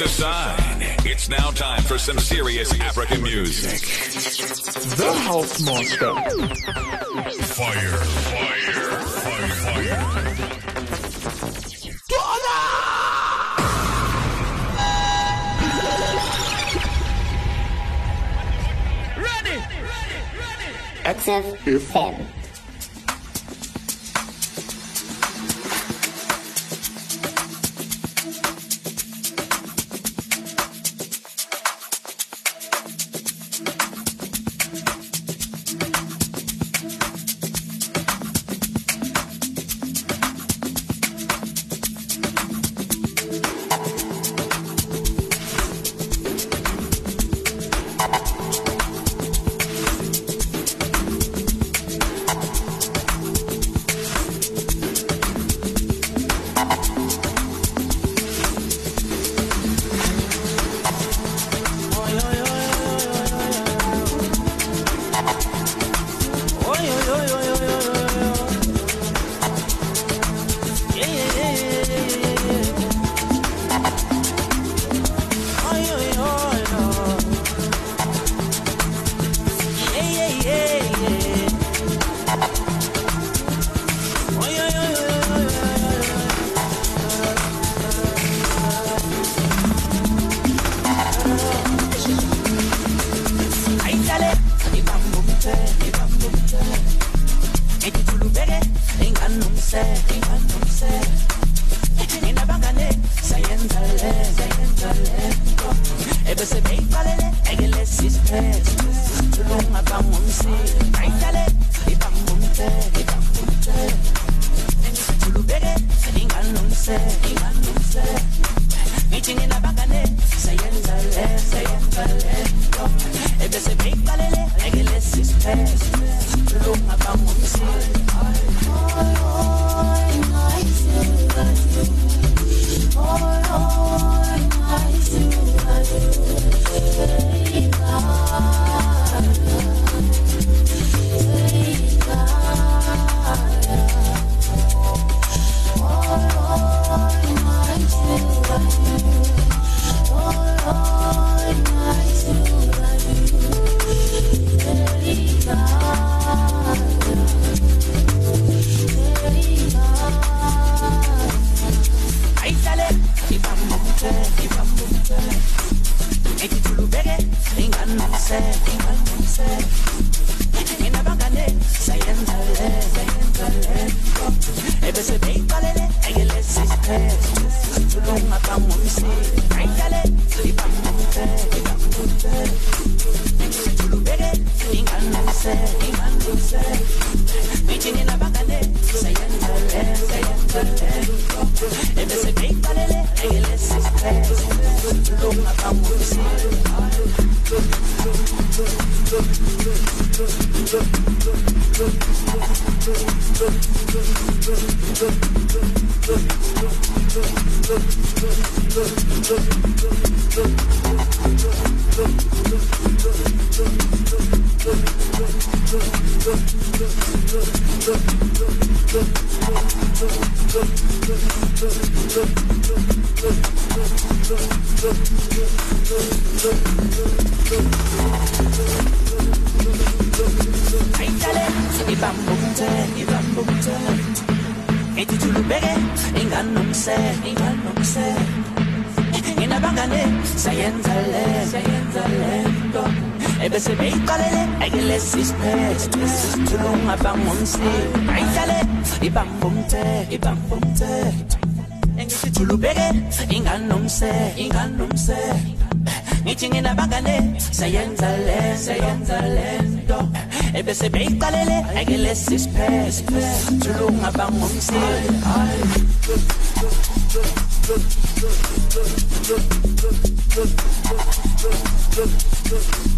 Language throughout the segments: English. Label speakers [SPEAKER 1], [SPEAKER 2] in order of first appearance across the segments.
[SPEAKER 1] It's a sign. It's now time for some serious African music.
[SPEAKER 2] The House Master.
[SPEAKER 1] Fire, fire, fire, fire. Ready! Ready! Ready!
[SPEAKER 2] XFM.
[SPEAKER 3] ebese beyiqalele ekelesi siphethe sikhuluma bangomsini ayihlale ibambumthe ibambumthe ngithi julubeke ingane nomse ingane nomse ngithi nginabangane sayenza le sayenza le nto ebese beyiqalele ekelesi siphethe sikhuluma bangomsini Good, good, good, good, good, good, good, good, good.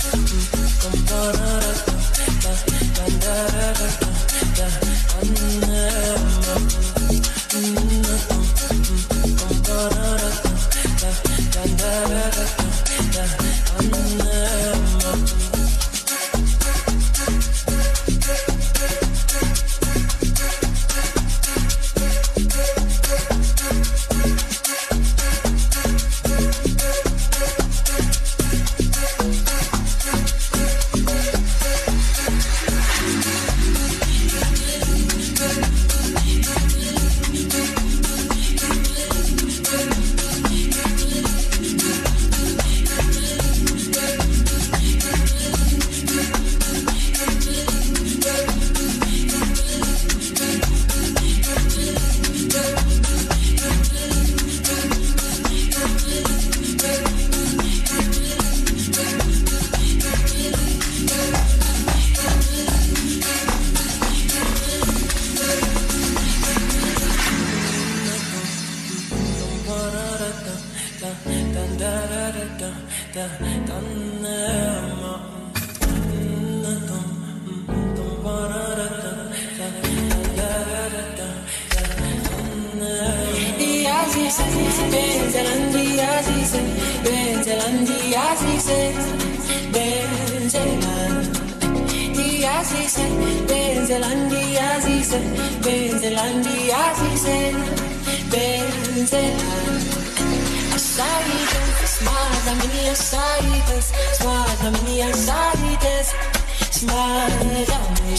[SPEAKER 4] Come on.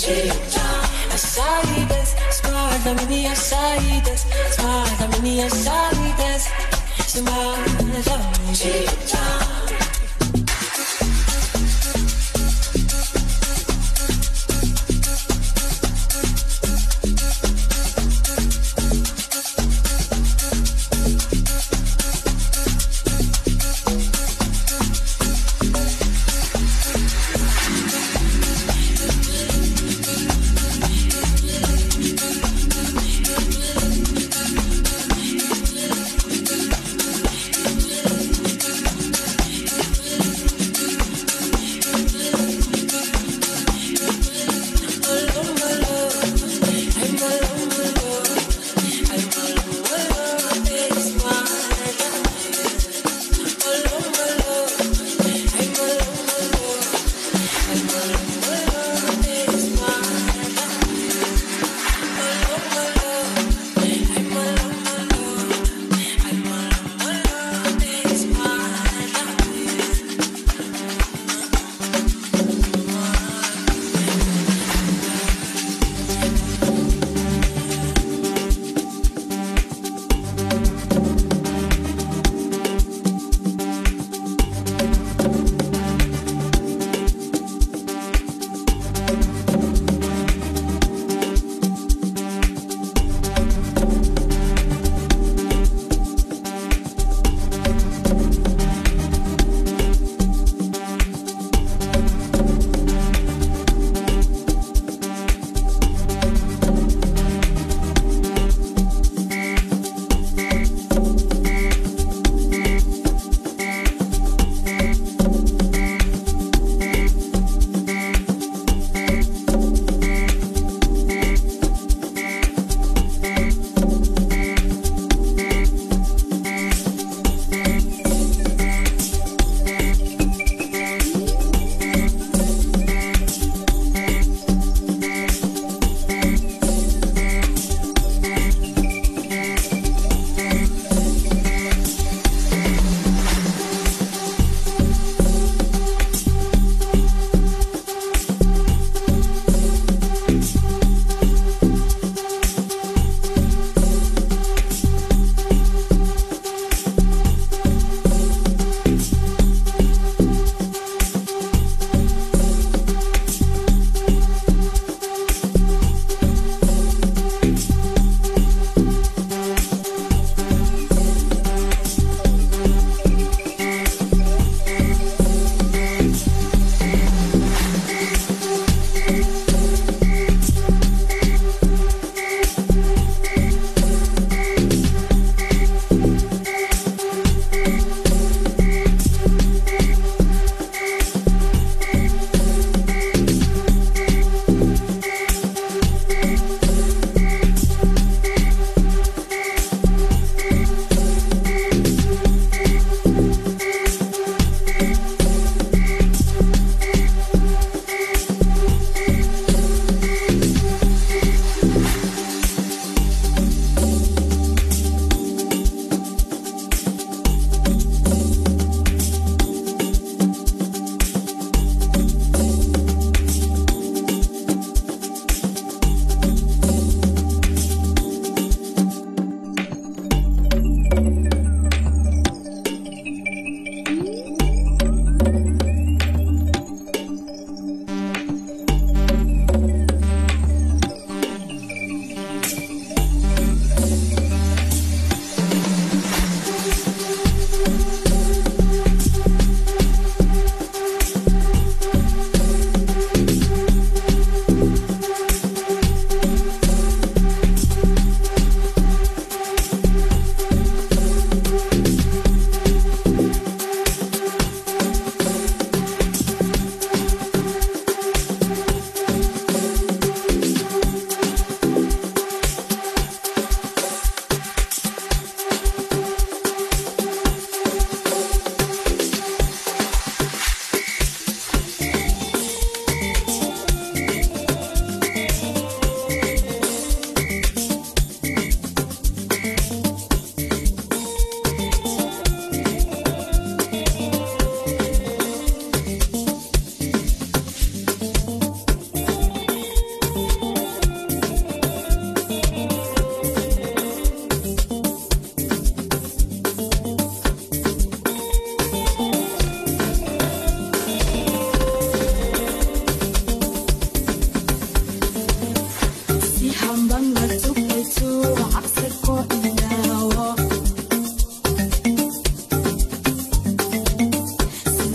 [SPEAKER 4] Asaides, smile, the mini asaides, smile, the mini asaides, smile, the mini asaides.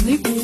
[SPEAKER 5] sleep.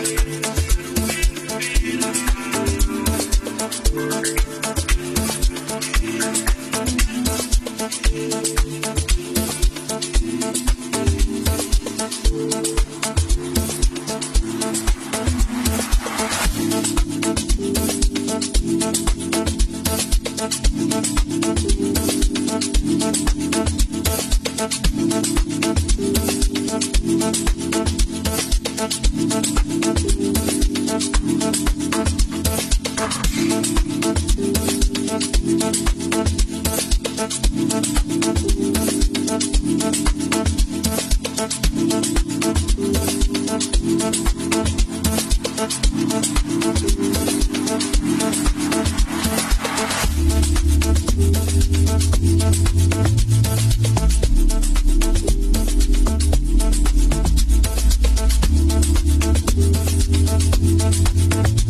[SPEAKER 4] Yeah. Thank